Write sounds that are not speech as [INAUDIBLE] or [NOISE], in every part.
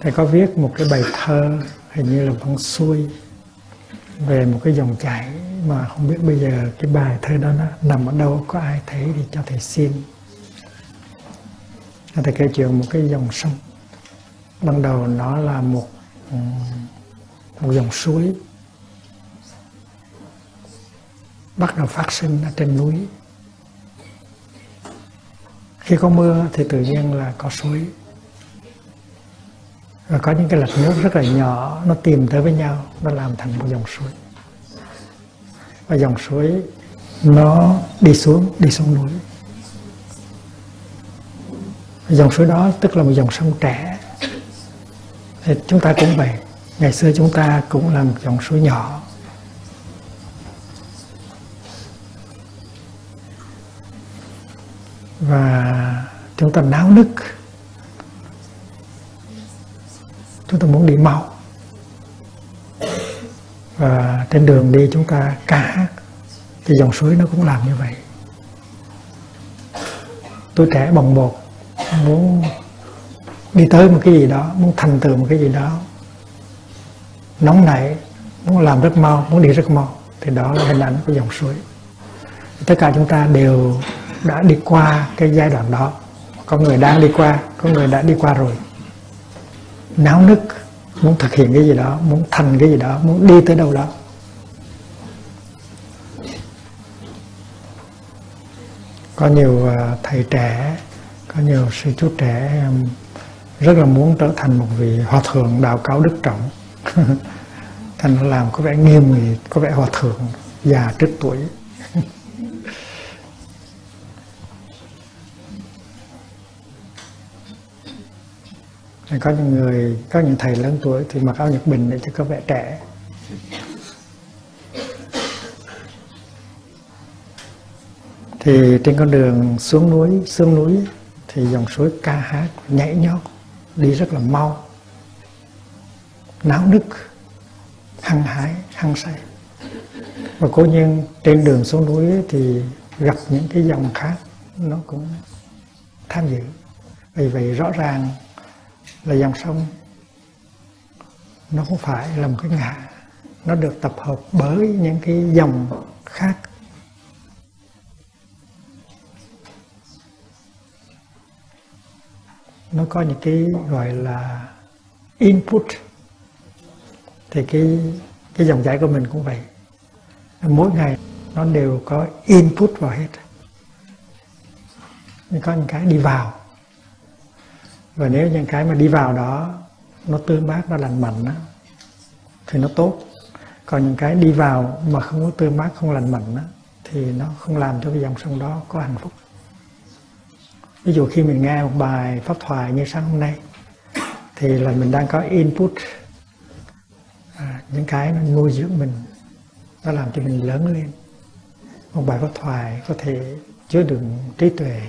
thầy có viết một cái bài thơ, hình như là con xuôi, về một cái dòng chảy mà không biết bây giờ cái bài thơ đó nó nằm ở đâu, có ai thấy thì cho thầy xin. Thầy kể chuyện một cái dòng sông. Ban đầu nó là một một dòng suối bắt đầu phát sinh ở trên núi. Khi có mưa thì tự nhiên là có suối và có những cái lạch nước rất là nhỏ, nó tìm tới với nhau, nó làm thành một dòng suối. Và dòng suối, nó đi xuống đi xuống núi. Dòng suối đó tức là một dòng sông trẻ. Thì chúng ta cũng vậy. Ngày xưa chúng ta cũng là một dòng suối nhỏ. Và chúng ta náo nức. Chúng ta muốn đi mau và trên đường đi chúng ta cả thì dòng suối nó cũng làm như vậy. Tôi trẻ bồng bột, muốn đi tới một cái gì đó, muốn thành tựu một cái gì đó. Nóng nảy, muốn làm rất mau, muốn đi rất mau. Thì đó là hình ảnh của dòng suối. Tất cả chúng ta đều đã đi qua cái giai đoạn đó. Có người đang đi qua, có người đã đi qua rồi náo nức, muốn thực hiện cái gì đó, muốn thành cái gì đó, muốn đi tới đâu đó. Có nhiều à, thầy trẻ, có nhiều sư chú trẻ rất là muốn trở thành một vị hòa thượng đạo cao đức trọng. [LAUGHS] Thành nó làm có vẻ nghiêm nghị, có vẻ hòa thượng già trước tuổi. [LAUGHS] có những người, có những thầy lớn tuổi thì mặc áo nhật bình để cho có vẻ trẻ. Thì trên con đường xuống núi xuống núi thì dòng suối ca hát nhảy nhót, đi rất là mau. Náo nức, hăng hái, hăng say. Và cố nhiên trên đường xuống núi thì gặp những cái dòng khác, nó cũng tham dự. Vì vậy rõ ràng là dòng sông. Nó không phải là một cái ngã. Nó được tập hợp bởi những cái dòng khác. Nó có những cái gọi là input. Thì cái cái dòng chảy của mình cũng vậy. Mỗi ngày nó đều có input vào hết. Có những cái đi vào và nếu những cái mà đi vào đó nó tươi mát nó lành mạnh đó, thì nó tốt. Còn những cái đi vào mà không có tươi mát không lành mạnh đó, thì nó không làm cho cái dòng sông đó có hạnh phúc. Ví dụ khi mình nghe một bài pháp thoại như sáng hôm nay thì là mình đang có input à, những cái nó nuôi dưỡng mình nó làm cho mình lớn lên. Một bài pháp thoại có thể chứa đựng trí tuệ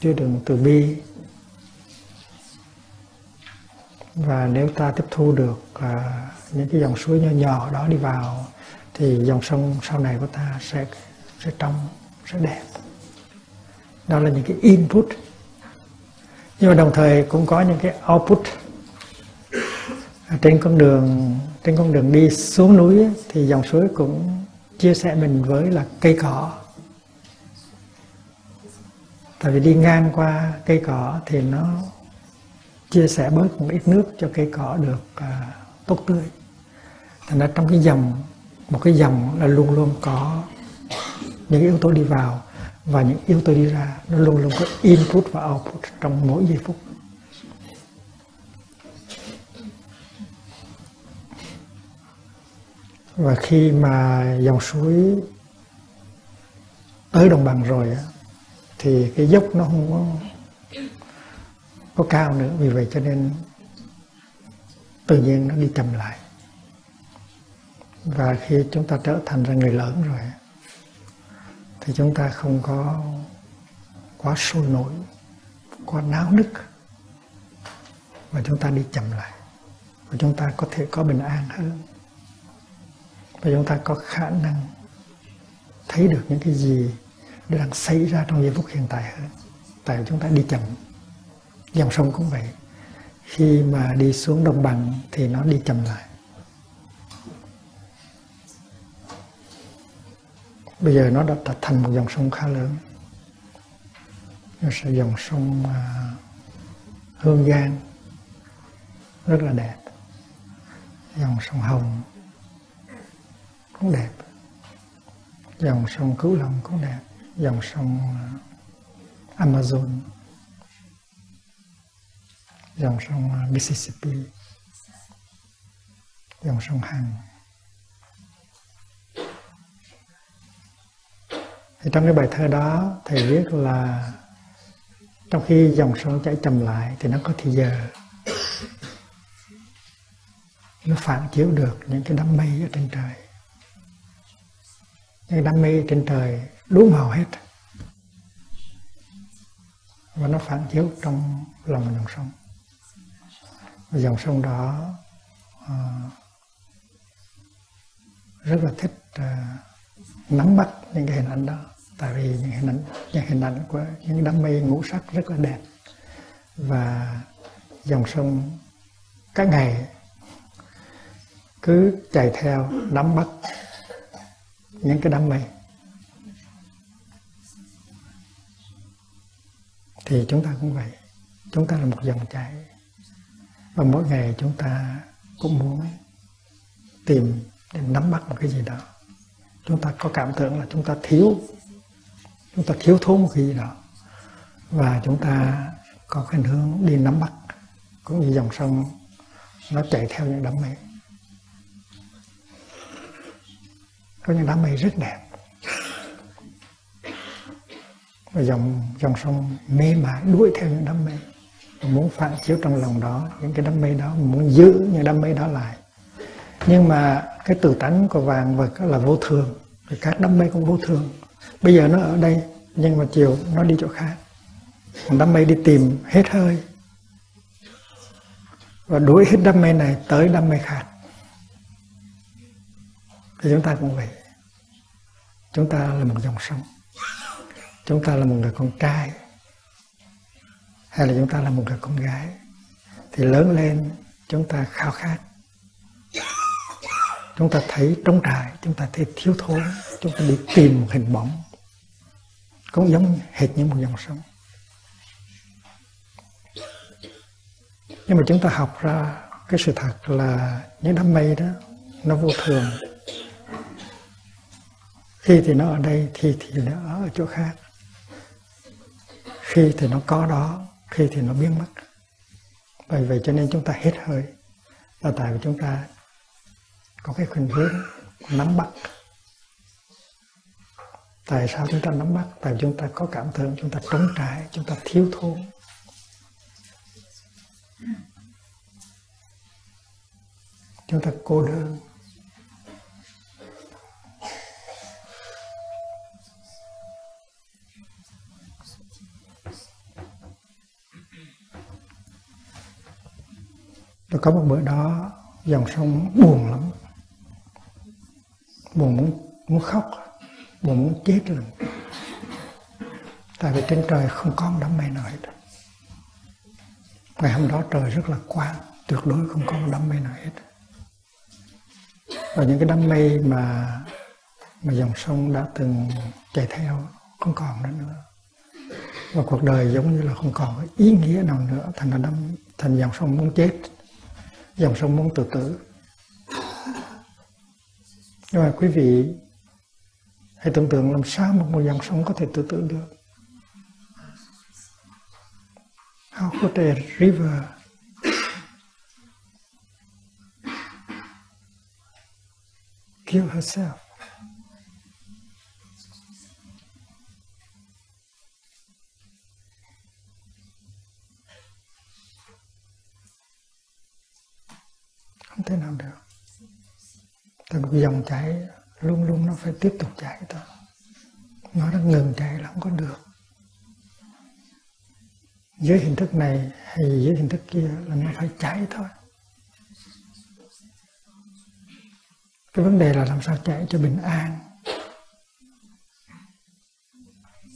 chứa đựng từ bi. Và nếu ta tiếp thu được à, những cái dòng suối nhỏ nhỏ đó đi vào thì dòng sông sau này của ta sẽ sẽ trong sẽ đẹp. Đó là những cái input. Nhưng mà đồng thời cũng có những cái output. À, trên con đường trên con đường đi xuống núi thì dòng suối cũng chia sẻ mình với là cây cỏ tại vì đi ngang qua cây cỏ thì nó chia sẻ bớt một ít nước cho cây cỏ được à, tốt tươi. Thành ra trong cái dòng một cái dòng là luôn luôn có những yếu tố đi vào và những yếu tố đi ra nó luôn luôn có input và output trong mỗi giây phút. Và khi mà dòng suối tới đồng bằng rồi thì cái dốc nó không có có cao nữa. Vì vậy cho nên tự nhiên nó đi chậm lại. Và khi chúng ta trở thành ra người lớn rồi, thì chúng ta không có quá sôi nổi, quá náo nức và chúng ta đi chậm lại. Và chúng ta có thể có bình an hơn. Và chúng ta có khả năng thấy được những cái gì đang xảy ra trong giây phút hiện tại hơn. Tại chúng ta đi chậm. Dòng sông cũng vậy. Khi mà đi xuống đồng bằng thì nó đi chậm lại. Bây giờ nó đã thành một dòng sông khá lớn. Nó sẽ dòng sông à, Hương Giang. Rất là đẹp. Dòng sông Hồng cũng đẹp. Dòng sông Cứu Long cũng đẹp dòng sông Amazon. Dòng sông Mississippi. Dòng sông Hằng thì trong cái bài thơ đó, thầy viết là trong khi dòng sông chảy chậm lại thì nó có thì giờ. Nó phản chiếu được những cái đám mây ở trên trời những đám mây trên trời đủ màu hết. Và nó phản chiếu trong lòng dòng sông. Và dòng sông đó uh, rất là thích uh, nắm bắt những cái hình ảnh đó. Tại vì những hình ảnh những hình ảnh của những đám mây ngũ sắc rất là đẹp. Và dòng sông các ngày cứ chạy theo nắm bắt những cái đám mây. Thì chúng ta cũng vậy. Chúng ta là một dòng chảy. Và mỗi ngày chúng ta cũng muốn tìm để nắm bắt một cái gì đó. Chúng ta có cảm tưởng là chúng ta thiếu, chúng ta thiếu thốn một cái gì đó. Và chúng ta có khuynh hướng đi nắm bắt. Cũng như dòng sông, nó chạy theo những đám mây. Có những đám mây rất đẹp. Và dòng dòng sông mê mải đuổi theo những đám mây. Muốn phản chiếu trong lòng đó, những cái đám mây đó, muốn giữ những đám mây đó lại. Nhưng mà cái tự tánh của vàng vật là vô thường các đám mây cũng vô thường. Bây giờ nó ở đây, nhưng mà chiều nó đi chỗ khác. Đám mây đi tìm hết hơi. Và đuổi hết đam mê này tới đam mê khác thì chúng ta cũng vậy. Chúng ta là một dòng sông. Chúng ta là một người con trai. Hay là chúng ta là một người con gái. Thì lớn lên, chúng ta khao khát. Chúng ta thấy trống trải, chúng ta thấy thiếu thốn, chúng ta đi tìm một hình bóng. Cũng giống hệt như một dòng sông. Nhưng mà chúng ta học ra cái sự thật là những đám mây đó, nó vô thường khi thì nó ở đây thì thì nó ở chỗ khác. Khi thì nó có đó khi thì nó biến mất. Bởi vậy cho nên chúng ta hết hơi. Là tại vì chúng ta có cái khuynh hướng nắm bắt. Tại sao chúng ta nắm bắt? Tại vì chúng ta có cảm thương, chúng ta trống trải chúng ta thiếu thốn. Chúng ta cô đơn. Tôi có một bữa đó, dòng sông buồn lắm. Buồn muốn muốn khóc, buồn muốn chết luôn. Tại vì trên trời không có một đám mây nào hết. Ngày hôm đó trời rất là quang, tuyệt đối không có một đám mây nào hết. Và những cái đám mây mà mà dòng sông đã từng chạy theo, không còn nữa nữa. Và cuộc đời giống như là không còn ý nghĩa nào nữa, thành là đâm thành dòng sông muốn chết dòng sông muốn tự tử. Nhưng mà quý vị hãy tưởng tượng làm sao một, một dòng sông có thể tự tử được. How could a river kill herself không thể nào được tại một dòng chảy luôn luôn nó phải tiếp tục chảy thôi. Nó đã ngừng chảy là không có được. Dưới hình thức này hay dưới hình thức kia là nó phải chảy thôi. Cái vấn đề là làm sao chạy cho bình an,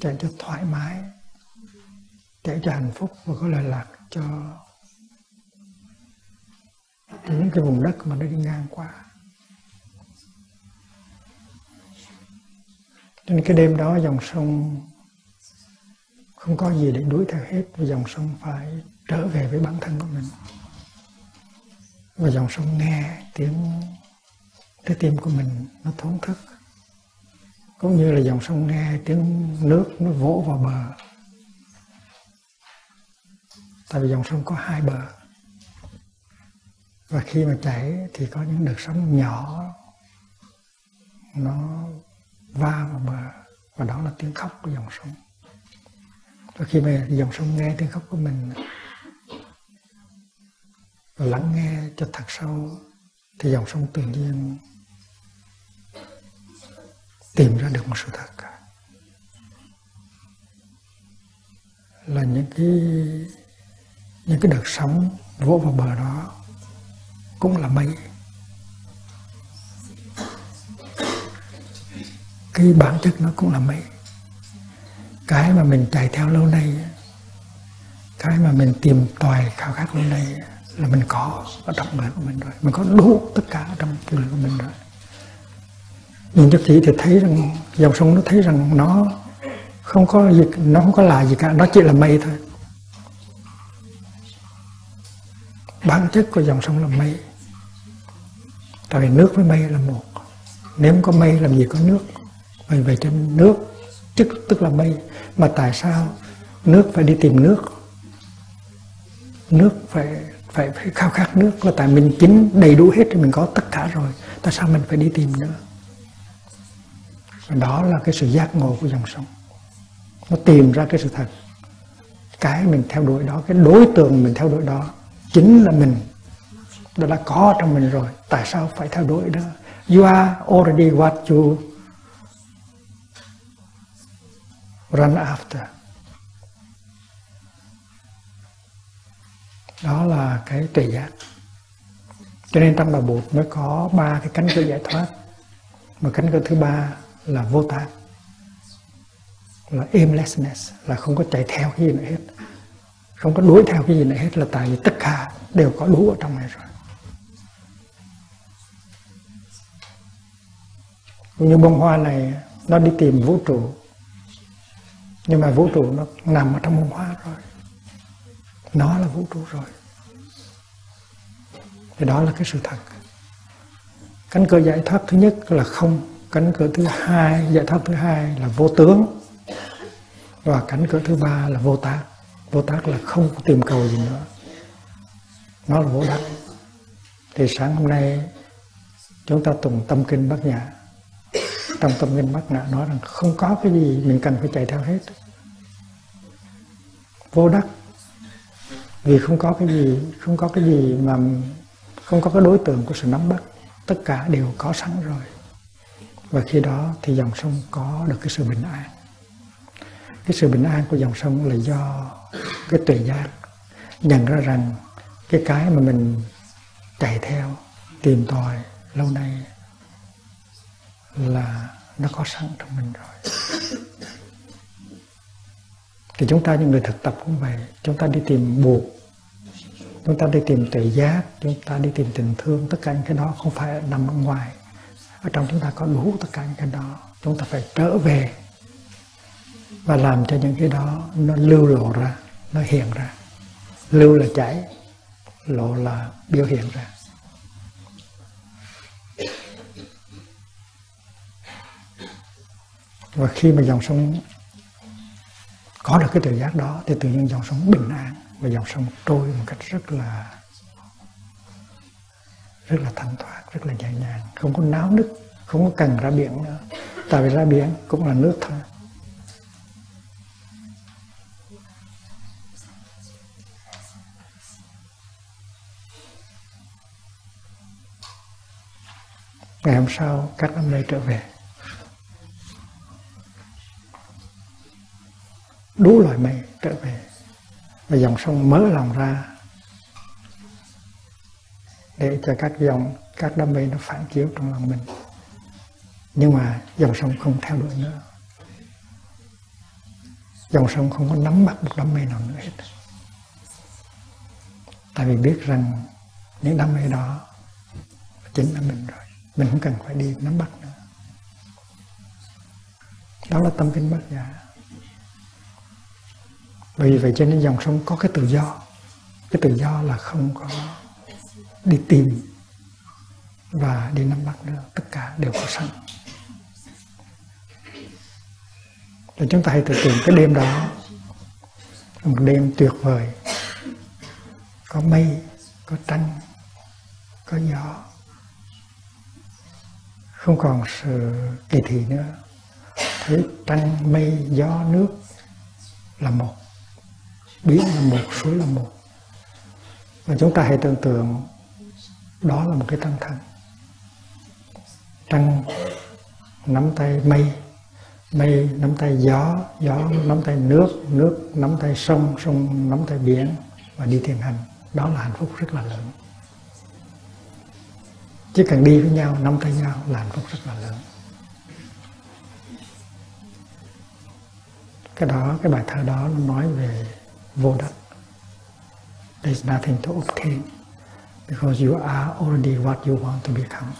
chạy cho thoải mái, chạy cho hạnh phúc và có lợi lạc cho những cái vùng đất mà nó đi ngang qua. Nên cái đêm đó dòng sông không có gì để đuổi theo hết dòng sông phải trở về với bản thân của mình. Và dòng sông nghe tiếng trái tim của mình nó thốn thức. Cũng như là dòng sông nghe tiếng nước nó vỗ vào bờ. Tại vì dòng sông có hai bờ. Và khi mà chảy thì có những đợt sóng nhỏ, nó va vào bờ và đó là tiếng khóc của dòng sông. Và khi mà dòng sông nghe tiếng khóc của mình và lắng nghe cho thật sâu, thì dòng sông tự nhiên tìm ra được một sự thật là những cái những cái đợt sóng vỗ vào bờ đó cũng là mây. Cái bản chất nó cũng là mây cái mà mình chạy theo lâu nay, cái mà mình tìm tòi khao khát lâu nay là mình có ở trong người của mình rồi. Mình có đủ tất cả trong người của mình rồi. Nhìn cho kỹ thì thấy rằng, dòng sông nó thấy rằng nó không có gì, nó không có là gì cả, nó chỉ là mây thôi. Bản chất của dòng sông là mây. Tại vì nước với mây là một. Nếu không có mây, làm gì có nước? Vậy vậy trên nước. Tức tức là mây mà tại sao nước phải đi tìm nước? Nước phải phải phải khao khát nước là tại mình chính đầy đủ hết thì mình có tất cả rồi. Tại sao mình phải đi tìm nữa? Và đó là cái sự giác ngộ của dòng sông. Nó tìm ra cái sự thật. Cái mình theo đuổi đó, cái đối tượng mình theo đuổi đó chính là mình. Đó đã có trong mình rồi. Tại sao phải theo đuổi đó? You are already what you run after. Đó là cái tuệ giác. Cho nên trong bài bột mới có ba cái cánh cửa giải thoát. Mà cánh cửa thứ ba là vô tác là aimlessness, là không có chạy theo cái gì nữa hết. Không có đuổi theo cái gì nữa hết là tại vì tất cả đều có đủ ở trong này rồi. Như bông hoa này, nó đi tìm vũ trụ nhưng mà vũ trụ nó nằm ở trong bông hoa rồi. Nó là vũ trụ rồi. Thì đó là cái sự thật. Cánh cửa giải thoát thứ nhất là không. Cánh cửa thứ hai, giải thoát thứ hai là vô tướng. Và cánh cửa thứ ba là vô tác. Vô tác là không tìm cầu gì nữa. Nó là vô đắc. Thì sáng hôm nay, chúng ta tụng tâm kinh bát nhã trong tâm kinh bát nhã nói rằng không có cái gì mình cần phải chạy theo hết. Vô đắc. Vì không có cái gì, không có cái gì mà không có cái đối tượng của sự nắm bắt. Tất cả đều có sẵn rồi. Và khi đó thì dòng sông có được cái sự bình an. Cái sự bình an của dòng sông là do cái tuệ giác nhận ra rằng cái cái mà mình chạy theo, tìm tòi lâu nay là nó có sẵn trong mình rồi. Thì chúng ta những người thực tập cũng vậy, chúng ta đi tìm buộc, chúng ta đi tìm tự giác, chúng ta đi tìm tình thương, tất cả những cái đó không phải nằm ở ngoài. Ở trong chúng ta có đủ tất cả những cái đó, chúng ta phải trở về và làm cho những cái đó nó lưu lộ ra, nó hiện ra. Lưu là chảy, lộ là biểu hiện ra. Và khi mà dòng sông có được cái tự giác đó, thì tự nhiên dòng sông bình an và dòng sông trôi một cách rất là rất là thanh thoát, rất là nhẹ nhàng. Không có náo nức, không có cần ra biển nữa. Tại vì ra biển cũng là nước thôi. Ngày hôm sau, các đám mây trở về. Đủ loại mây trở về. Và dòng sông mở lòng ra để cho các dòng, các đam mê nó phản chiếu trong lòng mình. Nhưng mà dòng sông không theo đuổi nữa. Dòng sông không có nắm bắt một đam mê nào nữa hết. Tại vì biết rằng những đam mê đó chính là mình rồi. Mình không cần phải đi nắm bắt nữa. Đó là tâm kinh bất giả bởi vì vậy cho nên dòng sông có cái tự do. Cái tự do là không có đi tìm và đi nắm bắt nữa. Tất cả đều có sẵn. Và chúng ta hãy tưởng tượng cái đêm đó. Một đêm tuyệt vời. Có mây, có trăng, có gió. Không còn sự kỳ thị nữa. Thấy trăng, mây, gió, nước là một biến là một suối là một. Và chúng ta hãy tưởng tượng, đó là một cái tăng thân. Trăng nắm tay mây mây nắm tay gió gió nắm tay nước nước nắm tay sông sông nắm tay biển và đi thiền hành. Đó là hạnh phúc rất là lớn. Chỉ cần đi với nhau, nắm tay nhau là hạnh phúc rất là lớn. Cái đó, cái bài thơ đó nó nói về vô đắc there's nothing to obtain because you are already what you want to become